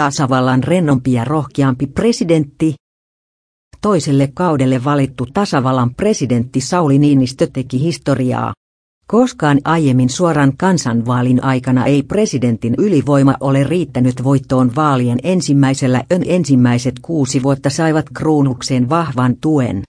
tasavallan rennompi ja rohkeampi presidentti. Toiselle kaudelle valittu tasavallan presidentti Sauli Niinistö teki historiaa. Koskaan aiemmin suoran kansanvaalin aikana ei presidentin ylivoima ole riittänyt voittoon vaalien ensimmäisellä ön ensimmäiset kuusi vuotta saivat kruunukseen vahvan tuen.